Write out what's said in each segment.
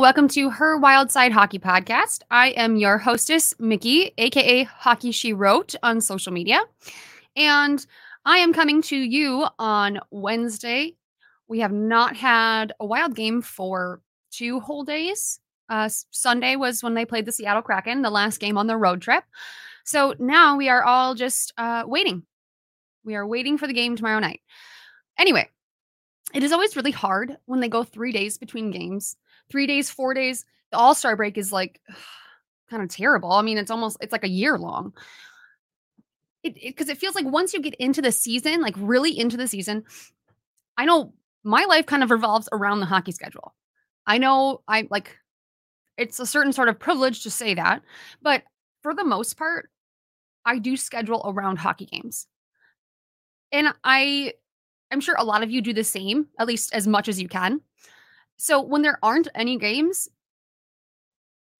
Welcome to Her Wild Side Hockey Podcast. I am your hostess, Mikki, aka Hockey She Wrote on social media. And I am coming to you on Wednesday. We have not had a wild game for two whole days. Uh, Sunday was when they played the Seattle Kraken, the last game on the road trip. So now we are all just uh, waiting. We are waiting for the game tomorrow night. Anyway, it is always really hard when they go three days between games three days, four days. The All Star break is like kind of terrible. I mean, it's almost it's like a year long. It because it, it feels like once you get into the season, like really into the season, I know my life kind of revolves around the hockey schedule. I know I like it's a certain sort of privilege to say that, but for the most part, I do schedule around hockey games. And I I'm sure a lot of you do the same, at least as much as you can. So when there aren't any games,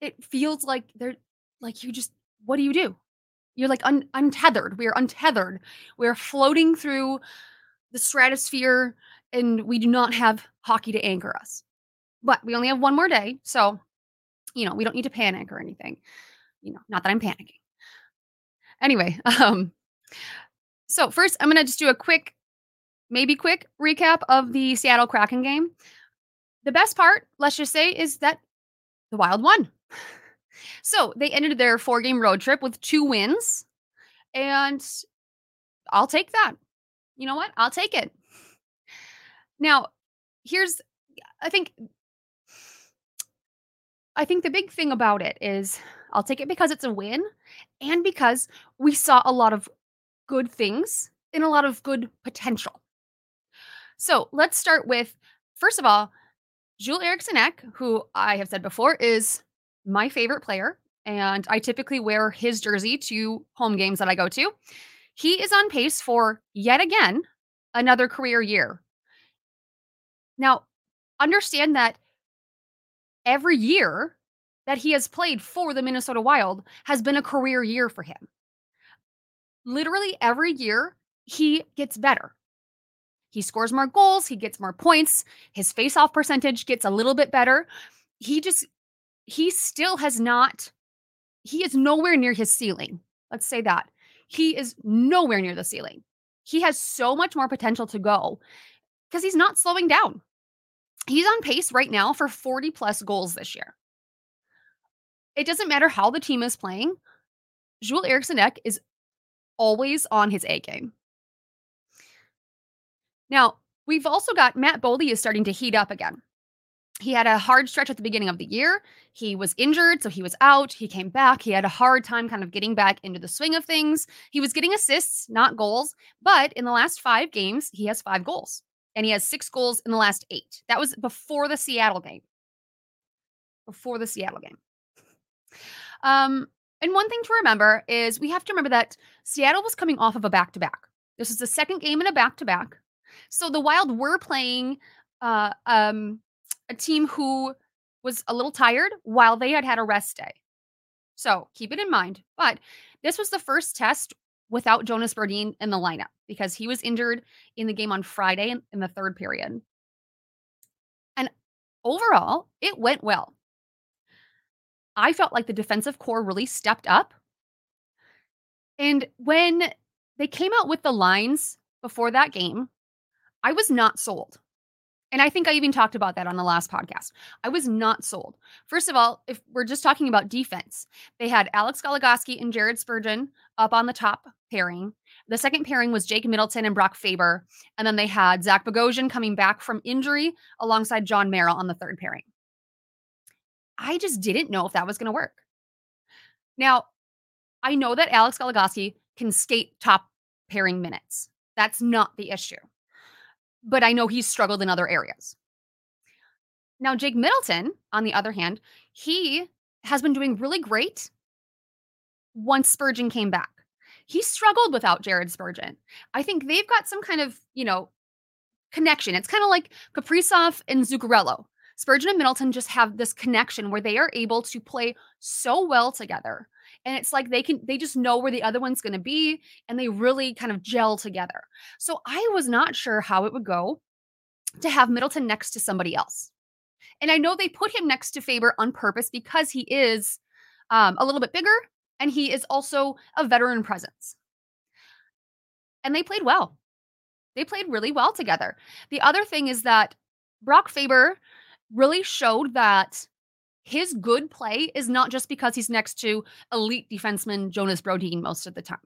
it feels like they're like you just what do you do? You're like un- untethered. We are untethered. We're floating through the stratosphere and we do not have hockey to anchor us. But we only have one more day, so you know, we don't need to panic or anything. You know, not that I'm panicking. Anyway, um so first I'm to just do a quick maybe quick recap of the Seattle Kraken game the best part, let's just say, is that the Wild won. So they ended their four game road trip with two wins. And I'll take that. You know what? I'll take it. Now, here's, I think, I think the big thing about it is I'll take it because it's a win and because we saw a lot of good things and a lot of good potential. So let's start with, first of all, Joel Eriksson Ek, who I have said before is my favorite player, and I typically wear his jersey to home games that I go to. He is on pace for yet again another career year. Now, understand that every year that he has played for the Minnesota Wild has been a career year for him. Literally every year, he gets better. He scores more goals, he gets more points, his face-off percentage gets a little bit better. He just he still has not he is nowhere near his ceiling. Let's say that. He is nowhere near the ceiling. He has so much more potential to go because he's not slowing down. He's on pace right now for 40 plus goals this year. It doesn't matter how the team is playing. Joel Eriksson is always on his A game. Now, we've also got Matt Boldy is starting to heat up again. He had a hard stretch at the beginning of the year. He was injured, so he was out. He came back. He had a hard time kind of getting back into the swing of things. He was getting assists, not goals, but in the last five games, he has five goals and he has six goals in the last eight. That was before the Seattle game. Before the Seattle game. Um, and one thing to remember is we have to remember that Seattle was coming off of a back to back. This is the second game in a back to back. So the Wild were playing uh, um, a team who was a little tired while they had had a rest day. So keep it in mind. But this was the first test without Jonas Brodin in the lineup because he was injured in the game on Friday in, in the third period. And overall, it went well. I felt like the defensive corps really stepped up. And when they came out with the lines before that game, I was not sold. And I think I even talked about that on the last podcast. I was not sold. First of all, if we're just talking about defense, they had Alex Goligoski and Jared Spurgeon up on the top pairing. The second pairing was Jake Middleton and Brock Faber. And then they had Zach Bogosian coming back from injury alongside Jon Merrill on the third pairing. I just didn't know if that was going to work. Now, I know that Alex Goligoski can skate top pairing minutes. That's not the issue but I know he's struggled in other areas. Now, Jake Middleton, on the other hand, he has been doing really great once Spurgeon came back. He struggled without Jared Spurgeon. I think they've got some kind of, you know, connection. It's kind of like Kaprizov and Zuccarello. Spurgeon and Middleton just have this connection where they are able to play so well together and it's like they can they just know where the other one's going to be and they really kind of gel together so i was not sure how it would go to have middleton next to somebody else And I know they put him next to Faber on purpose because he is um, a little bit bigger and he is also a veteran presence. And they played well. They played really well together. The other thing is that Brock Faber really showed that his good play is not just because he's next to elite defenseman Jonas Brodin most of the time.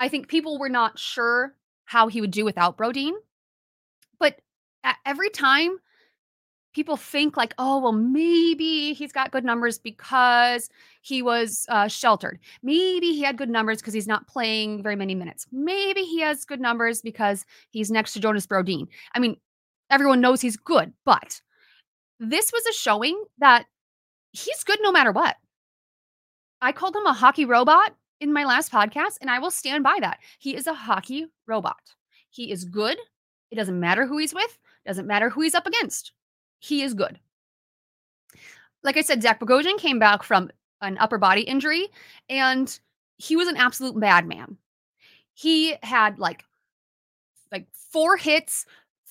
I think people were not sure how he would do without Brodin. But every time people think like, oh, well, maybe he's got good numbers because he was uh, sheltered. Maybe he had good numbers because he's not playing very many minutes. Maybe he has good numbers because he's next to Jonas Brodin. I mean, everyone knows he's good, but this was a showing that he's good no matter what. I called him a hockey robot in my last podcast, and I will stand by that. He is a hockey robot. He is good. It doesn't matter who he's with, doesn't matter who he's up against. He is good. Like I said, Zach Bogosian came back from an upper body injury, and he was an absolute madman. He had like like four hits,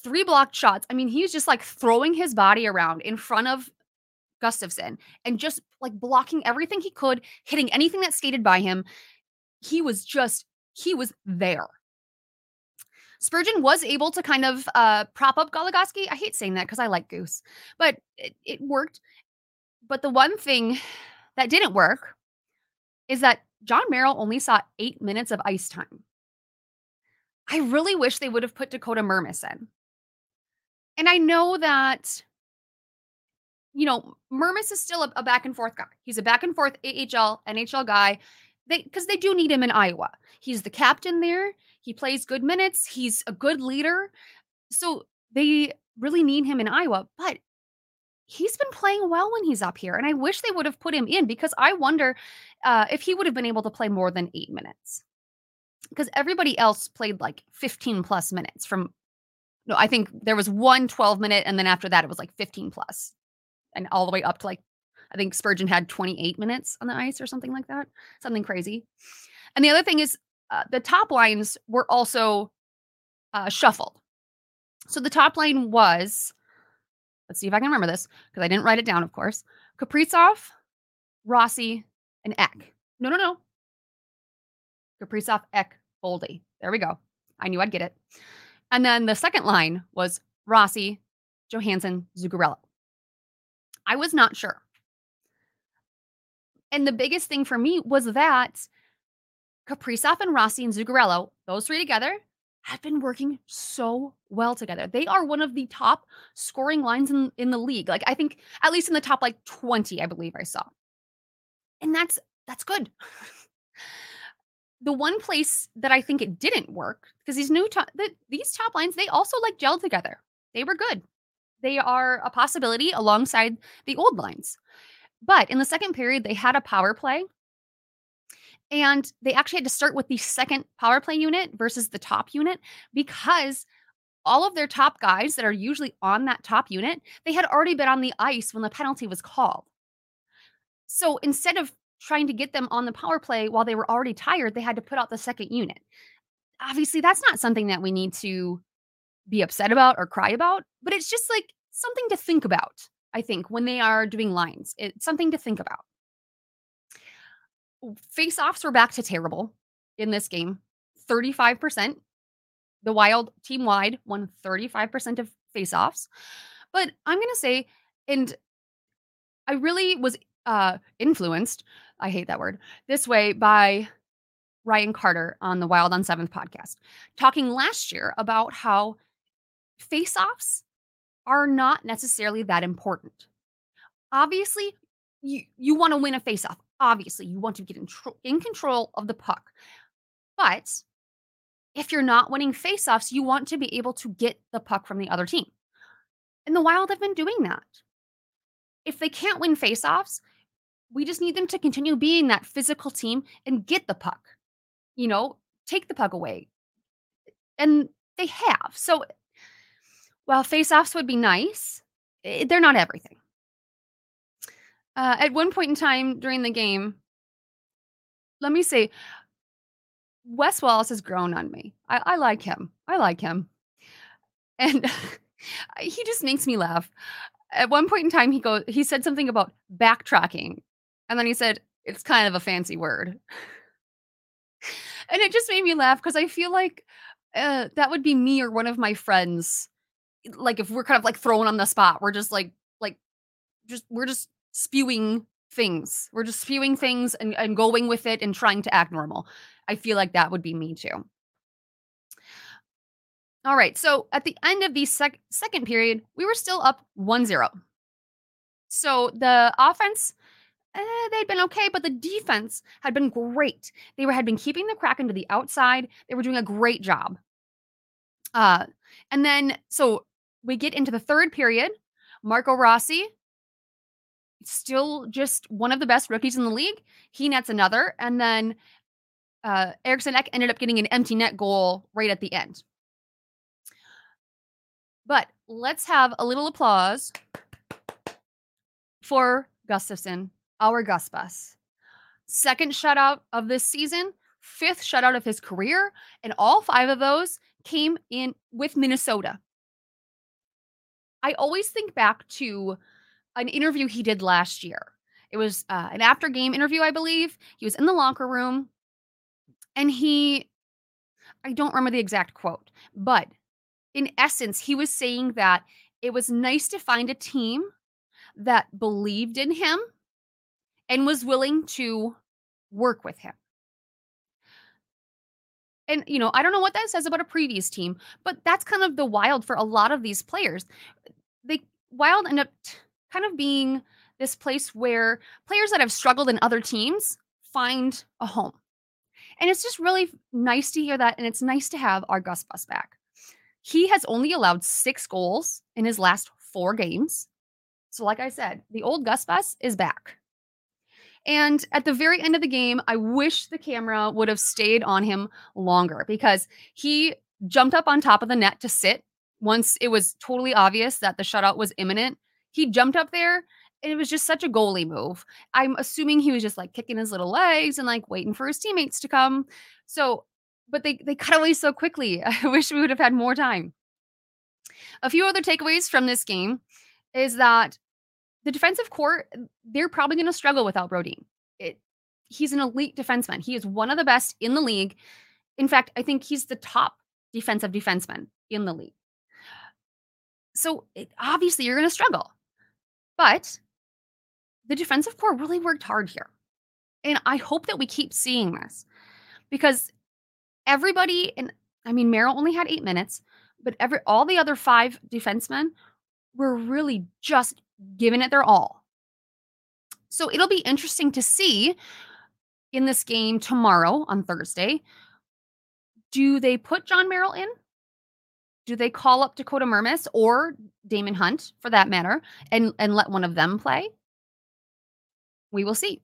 three blocked shots. I mean, he's just like throwing his body around in front of Gustavsson and just like blocking everything he could, hitting anything that skated by him. He was just, he was there. Spurgeon was able to kind of uh, prop up Goligoski. I hate saying that because I like Goose, but it, it worked. But the one thing that didn't work is that Jon Merrill only saw eight minutes of ice time. I really wish they would have put Dakota Mermis in. And I know that you know, Mermis is still a, a, back and forth guy. He's a back and forth AHL, NHL guy. They because they do need him in Iowa. He's the captain there. He plays good minutes. He's a good leader. So they really need him in Iowa. But he's been playing well when he's up here. And I wish they would have put him in because I wonder uh, if he would have been able to play more than eight minutes. Because everybody else played like 15 plus minutes from no, I think there was one 12 minute, and then after that, it was like 15 plus and all the way up to like I think Spurgeon had 28 minutes on the ice or something like that, something crazy. And the other thing is uh, the top lines were also uh, shuffled. So the top line was, let's see if I can remember this because I didn't write it down, of course. Kaprizov, Rossi, and Ek. No, no, no. Kaprizov, Ek, Boldy. There we go. I knew I'd get it. And then the second line was Rossi, Johansson, Zuccarello. I was not sure. And the biggest thing for me was that Kaprizov and Rossi and Zuccarello, those three together, have been working so well together. They are one of the top scoring lines in, in the league. Like I think at least in the top like 20, I believe I saw. And that's that's good. the one place that I think it didn't work because these new top the, these top lines they also like gelled together. They were good they are a possibility alongside the old lines. But in the second period, they had a power play. And they actually had to start with the second power play unit versus the top unit because all of their top guys that are usually on that top unit, they had already been on the ice when the penalty was called. So instead of trying to get them on the power play while they were already tired, they had to put out the second unit. Obviously, that's not something that we need to be upset about or cry about, but it's just like something to think about, I think, when they are doing lines. It's something to think about. Face offs were back to terrible in this game 35%. The Wild team wide won 35% of face offs. But I'm going to say, and I really was uh, influenced, I hate that word, this way by Ryan Carter on the Wild on Seventh podcast, talking last year about how face offs are not necessarily that important. Obviously, you, you want to win a face off. Obviously, you want to get in, tr- in control of the puck. But if you're not winning face offs, you want to be able to get the puck from the other team. And the Wild have been doing that. If they can't win face offs, we just need them to continue being that physical team and get the puck. You know, take the puck away. And they have. So while face-offs would be nice, eh, they're not everything. Uh, at one point in time during the game, let me say, Wes Wallace has grown on me. I, I like him. I like him. And he just makes me laugh. At one point in time, he goes, he said something about backtracking, and then he said it's kind of a fancy word, and it just made me laugh because I feel like uh, that would be me or one of my friends. Like if we're kind of like thrown on the spot, we're just like like just we're just spewing things. We're just spewing things and, and going with it and trying to act normal. I feel like that would be me too. All right. So at the end of the sec- second period, we were still up 1 0. So the offense, eh, they'd been okay, but the defense had been great. They were, had been keeping the Kraken to the outside. They were doing a great job. Uh, and then, so we get into the third period. Marco Rossi, still just one of the best rookies in the league. He nets another. And then uh, Eriksson Ek ended up getting an empty net goal right at the end. But let's have a little applause for Gustavsson, our Gus Bus. Second shutout of this season, fifth shutout of his career, and all five of those came in with Minnesota. I always think back to an interview he did last year. It was uh, an after game interview, I believe. He was in the locker room and he, I don't remember the exact quote, but in essence, he was saying that it was nice to find a team that believed in him and was willing to work with him. And, you know, I don't know what that says about a previous team, but that's kind of the wild for a lot of these players. They wild end up kind of being this place where players that have struggled in other teams find a home. And it's just really nice to hear that. And it's nice to have our Gus Bus back. He has only allowed six goals in his last four games. So, like I said, the old Gus Bus is back. And at the very end of the game, I wish the camera would have stayed on him longer because he jumped up on top of the net to sit once it was totally obvious that the shutout was imminent. He jumped up there and it was just such a goalie move. I'm assuming he was just like kicking his little legs and like waiting for his teammates to come. So, but they they cut away so quickly. I wish we would have had more time. A few other takeaways from this game is that the defensive corps they're probably going to struggle without Brodin. It, he's an elite defenseman. He is one of the best in the league. In fact, I think he's the top defensive defenseman in the league. So it, obviously, you're going to struggle. But the defensive corps really worked hard here. And I hope that we keep seeing this because everybody, and I mean, Merrill only had eight minutes, but every all the other five defensemen were really just giving it their all. So it'll be interesting to see in this game tomorrow on Thursday. Do they put Jon Merrill in? Do they call up Dakota Mermis or Daemon Hunt for that matter and, and let one of them play? We will see.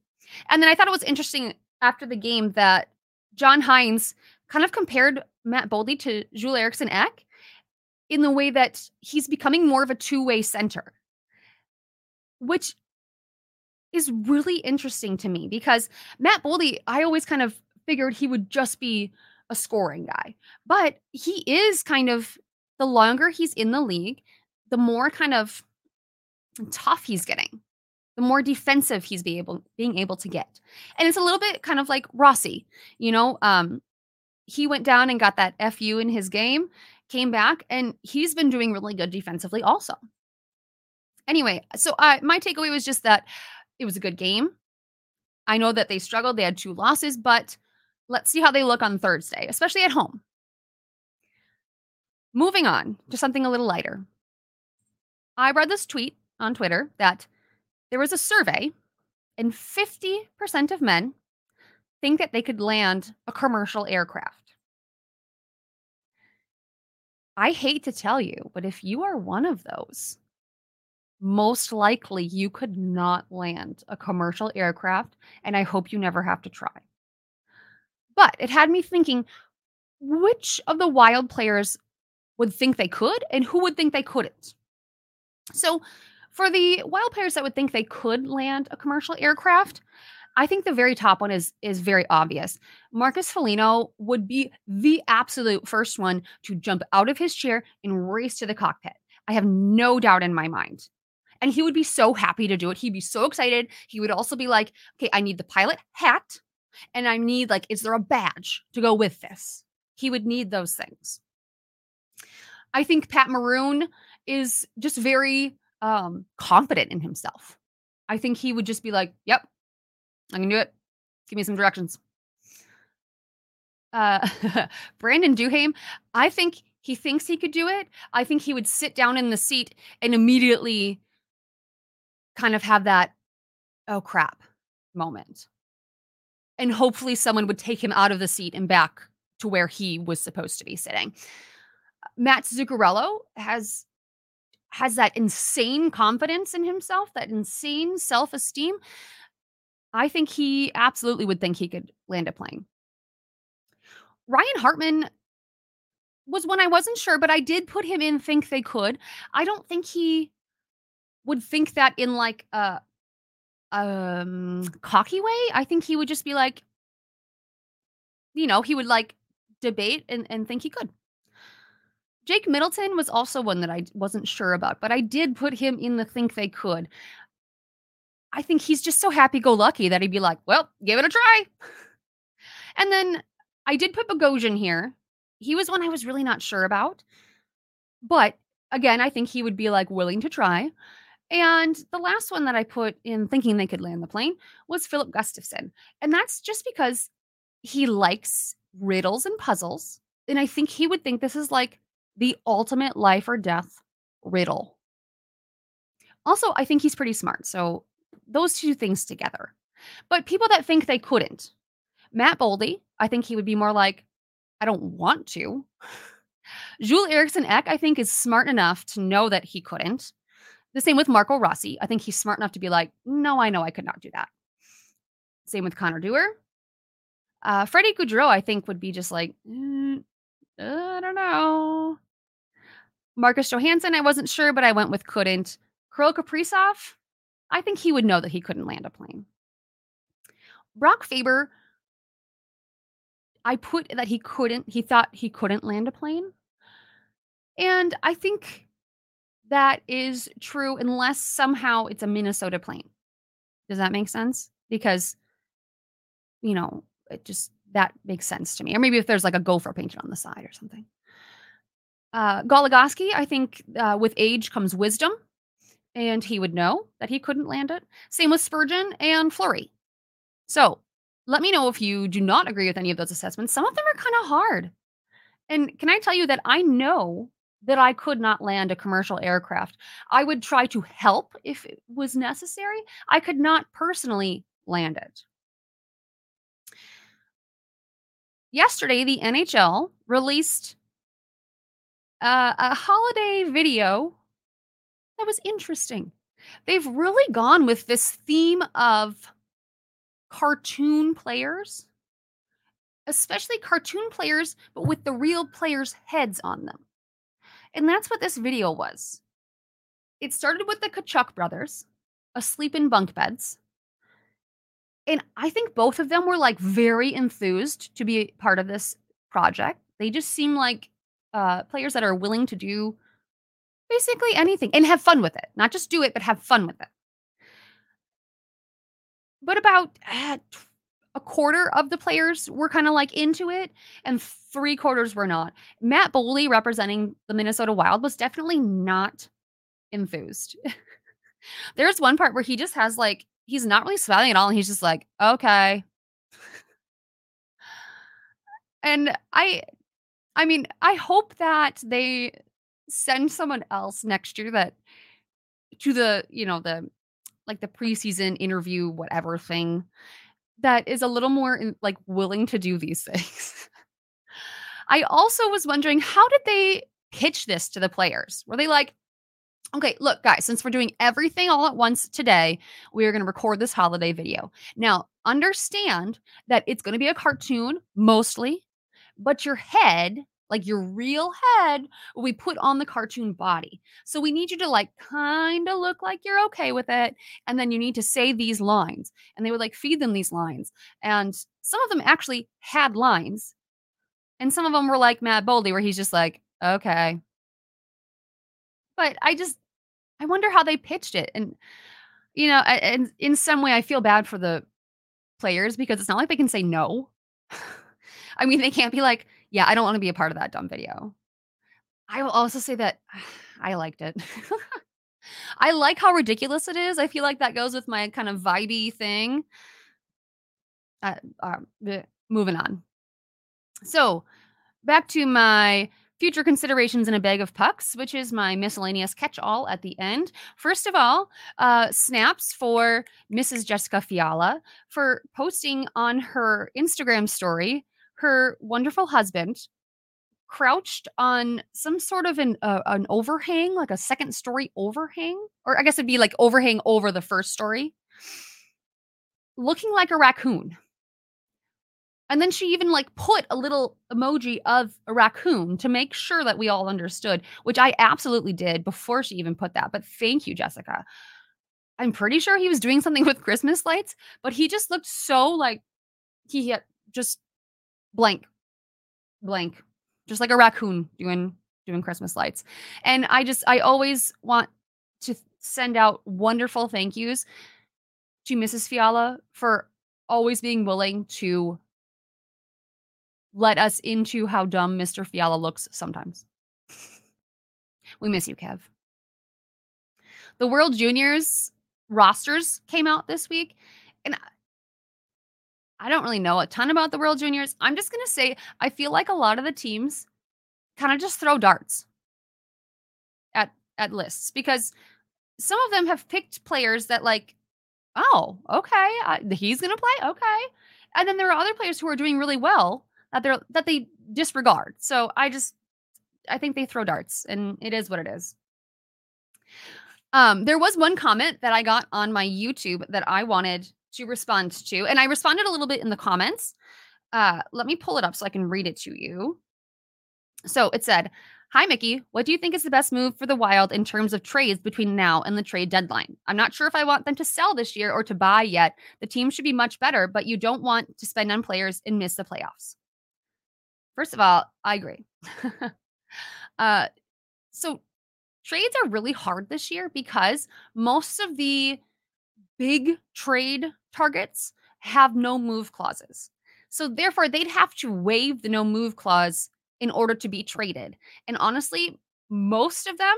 And then I thought it was interesting after the game that John Hynes kind of compared Matt Boldy to Joel Eriksson Ek in the way that he's becoming more of a two way center, which is really interesting to me because Matt Boldy, I always kind of figured he would just be a scoring guy, but he is kind of the longer he's in the league, the more kind of tough he's getting, the more defensive he's be able being able to get. And it's a little bit kind of like Rossi, you know, um, he went down and got that FU in his game, came back, and he's been doing really good defensively also. Anyway, so uh, my takeaway was just that it was a good game. I know that they struggled, they had two losses, but let's see how they look on Thursday, especially at home. Moving on to something a little lighter. I read this tweet on Twitter that there was a survey, and 50% of men think that they could land a commercial aircraft. I hate to tell you, but if you are one of those, most likely you could not land a commercial aircraft, and I hope you never have to try. But it had me thinking which of the wild players would think they could and who would think they couldn't. So, for the wild players that would think they could land a commercial aircraft, I think the very top one is is very obvious. Marcus Foligno would be the absolute first one to jump out of his chair and race to the cockpit. I have no doubt in my mind. And he would be so happy to do it. He'd be so excited. He would also be like, okay, I need the pilot hat and I need, like, is there a badge to go with this? He would need those things. I think Pat Maroon is just very um, confident in himself. I think he would just be like, yep, I can do it. Give me some directions. Uh, Brandon Duhaime, I think he thinks he could do it. I think he would sit down in the seat and immediately kind of have that, oh crap moment. And hopefully someone would take him out of the seat and back to where he was supposed to be sitting. Matt Zuccarello has has that insane confidence in himself, that insane self-esteem. I think he absolutely would think he could land a plane. Ryan Hartman was one I wasn't sure, but I did put him in think they could. I don't think he would think that in like a um cocky way. I think he would just be like you know, he would like debate and, and think he could. Jake Middleton was also one that I wasn't sure about, but I did put him in the think they could. I think he's just so happy go lucky that he'd be like, well, give it a try. and then I did put Bogosian here. He was one I was really not sure about. But again, I think he would be like willing to try. And the last one that I put in thinking they could land the plane was Filip Gustavsson. And that's just because he likes riddles and puzzles. And I think he would think this is like the ultimate life or death riddle. Also, I think he's pretty smart. So those two things together. But people that think they couldn't, Matt Boldy, I think he would be more like, I don't want to. Joel Eriksson Ek, I think, is smart enough to know that he couldn't. The same with Marco Rossi. I think he's smart enough to be like, no, I know I could not do that. Same with Connor Dewar. Uh, Freddie Gaudreau, I think, would be just like, mm, I don't know. Marcus Johansson, I wasn't sure, but I went with couldn't. Kirill Kaprizov, I think he would know that he couldn't land a plane. Brock Faber, I put that he couldn't, he thought he couldn't land a plane. And I think that is true unless somehow it's a Minnesota plane. Does that make sense? Because, you know, it just that makes sense to me. Or maybe if there's like a gopher painted on the side or something. Uh, Goligoski, I think uh, with age comes wisdom, and he would know that he couldn't land it. Same with Spurgeon and Fleury. So let me know if you do not agree with any of those assessments. Some of them are kind of hard. And can I tell you that I know that I could not land a commercial aircraft? I would try to help if it was necessary. I could not personally land it. Yesterday, the NHL released uh, a holiday video that was interesting. They've really gone with this theme of cartoon players, especially cartoon players, but with the real players' heads on them. And that's what this video was. It started with the Tkachuk brothers asleep in bunk beds. And I think both of them were like very enthused to be part of this project. They just seem like uh, players that are willing to do basically anything and have fun with it. Not just do it, but have fun with it. But about uh, a quarter of the players were kind of like into it, and three quarters were not. Matt Boldy, representing the Minnesota Wild, was definitely not enthused. There's one part where he just has like he's not really smiling at all. And he's just like, okay. and I, I mean, I hope that they send someone else next year that to the, you know, the like the preseason interview, whatever thing that is a little more like willing to do these things. I also was wondering how did they pitch this to the players? Were they like, Okay, look, guys, since we're doing everything all at once today, we are going to record this holiday video. Now, understand that it's going to be a cartoon mostly, but your head, like your real head, we put on the cartoon body. So we need you to like kind of look like you're okay with it. And then you need to say these lines. And they would like feed them these lines. And some of them actually had lines. And some of them were like Matt Boldy, where he's just like, okay. But I just, I wonder how they pitched it. And, you know, and in some way, I feel bad for the players because it's not like they can say no. I mean, they can't be like, yeah, I don't want to be a part of that dumb video. I will also say that I liked it. I like how ridiculous it is. I feel like that goes with my kind of vibey thing. Uh, uh, moving on. So, back to my future considerations in a bag of pucks, which is my miscellaneous catch all at the end. First of all, uh, snaps for Mrs. Jessica Fiala for posting on her Instagram story her wonderful husband crouched on some sort of an uh, an overhang, like a second story overhang, or I guess it'd be like overhang over the first story, looking like a raccoon. And then she even like put a little emoji of a raccoon to make sure that we all understood, which I absolutely did before she even put that. But thank you, Jessica. I'm pretty sure he was doing something with Christmas lights, but he just looked so like he had just blank, blank, just like a raccoon doing doing Christmas lights. And I just I always want to send out wonderful thank yous to Mrs. Fiala for always being willing to let us into how dumb Mr. Fiala looks sometimes. we miss you, Kev. The World Juniors rosters came out this week, and I don't really know a ton about the World Juniors. I'm just going to say I feel like a lot of the teams kind of just throw darts at at lists because some of them have picked players that like oh, okay, I, he's going to play, okay. And then there are other players who are doing really well that they're that they disregard. So I just I think they throw darts and it is what it is. Um, there was one comment that I got on my YouTube that I wanted to respond to. And I responded a little bit in the comments. Uh, let me pull it up so I can read it to you. So it said, Hi, Mikki. What do you think is the best move for the Wild in terms of trades between now and the trade deadline? I'm not sure if I want them to sell this year or to buy yet. The team should be much better, but you don't want to spend on players and miss the playoffs. First of all, I agree. uh, so trades are really hard this year because most of the big trade targets have no move clauses. So therefore, they'd have to waive the no move clause in order to be traded. And honestly, most of them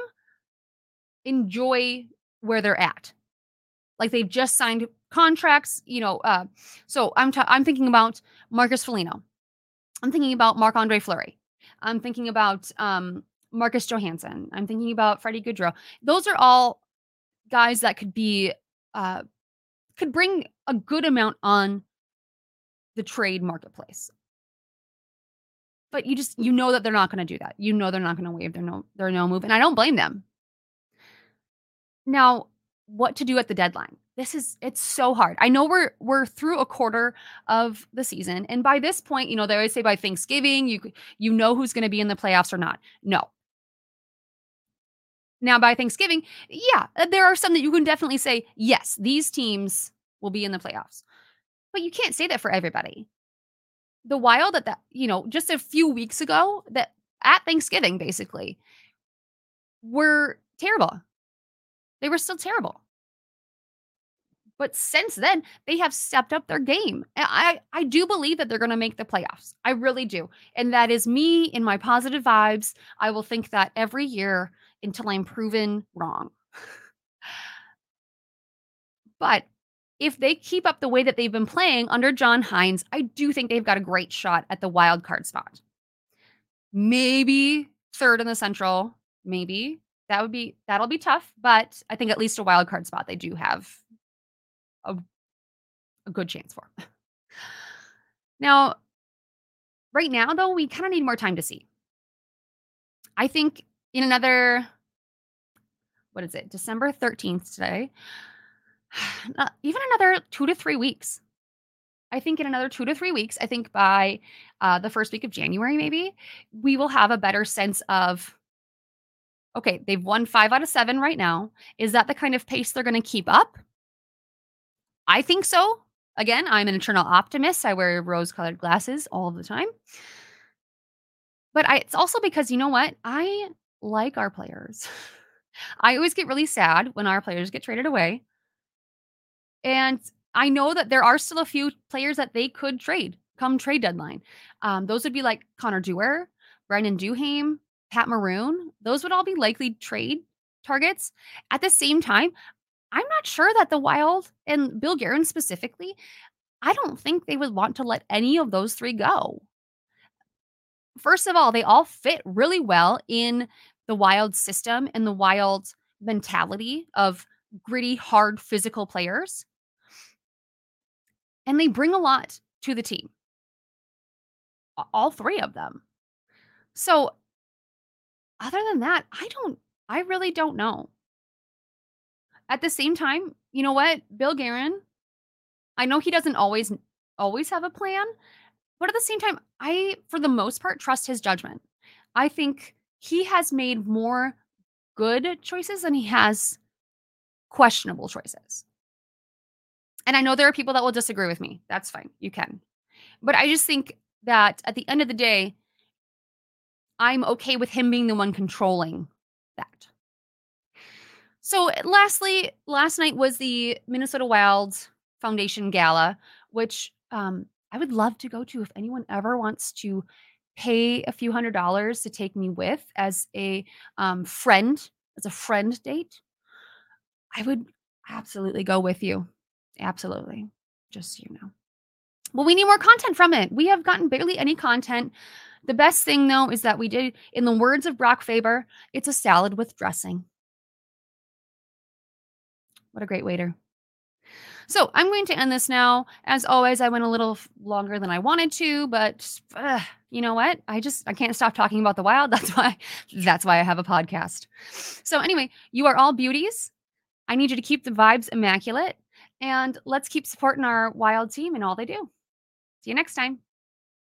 enjoy where they're at. Like they've just signed contracts, you know. Uh, so I'm t- I'm thinking about Marcus Foligno. I'm thinking about Marc Andre Fleury. I'm thinking about um, Marcus Johansson. I'm thinking about Freddie Gaudreau. Those are all guys that could be uh, could bring a good amount on the trade marketplace. But you just you know that they're not going to do that. You know they're not going to waive their no their no move, and I don't blame them. Now, what to do at the deadline? This is it's so hard. I know we're we're through a quarter of the season, and by this point, you know they always say by Thanksgiving you you know who's going to be in the playoffs or not. No, now, by Thanksgiving, yeah, uh, there are some that you can definitely say, yes, these teams will be in the playoffs. But you can't say that for everybody. The Wild at that, you know, just a few weeks ago, that at Thanksgiving, basically, were terrible. They were still terrible. But since then, they have stepped up their game. I, I do believe that they're going to make the playoffs. I really do. And that is me in my positive vibes. I will think that every year until I'm proven wrong. but if they keep up the way that they've been playing under John Hynes, I do think they've got a great shot at the wild card spot. Maybe third in the Central, maybe. That would be that'll be tough, but I think at least a wild card spot they do have a, a good chance for. now, right now though, we kind of need more time to see. I think in another what is it, December 13th today, Not, even another two to three weeks. I think in another two to three weeks, I think by uh, the first week of January, maybe, we will have a better sense of okay, they've won five out of seven right now. Is that the kind of pace they're going to keep up? I think so. Again, I'm an eternal optimist. I wear rose colored glasses all the time. But I, it's also because you know what? I like our players. I always get really sad when our players get traded away. And I know that there are still a few players that they could trade come trade deadline. Um, those would be like Connor Dewar, Brandon Duhaime, Pat Maroon. Those would all be likely trade targets. At the same time, I'm not sure that the Wild and Bill Guerin specifically, I don't think they would want to let any of those three go. First of all, they all fit really well in the Wild system and the Wild mentality of gritty, hard, physical players. And they bring a lot to the team. All three of them. So, other than that, I don't, I really don't know. At the same time, you know what? Bill Guerin, I know he doesn't always always have a plan, but at the same time, I for the most part trust his judgment. I think he has made more good choices than he has questionable choices. And I know there are people that will disagree with me. That's fine. You can. But I just think that at the end of the day, I'm okay with him being the one controlling that. So, lastly, last night was the Minnesota Wild Foundation Gala, which um, I would love to go to if anyone ever wants to pay a few hundred dollars to take me with as a um, friend, as a friend date. I would absolutely go with you. Absolutely. Just so you know. Well, we need more content from it. We have gotten barely any content. The best thing, though, is that we did, in the words of Brock Faber, it's a salad with dressing. What a great waiter. So I'm going to end this now. As always, I went a little longer than I wanted to, but uh, you know what? I just I can't stop talking about the wild. That's why that's why I have a podcast. So anyway, you are all beauties. I need you to keep the vibes immaculate and let's keep supporting our wild team and all they do. See you next time.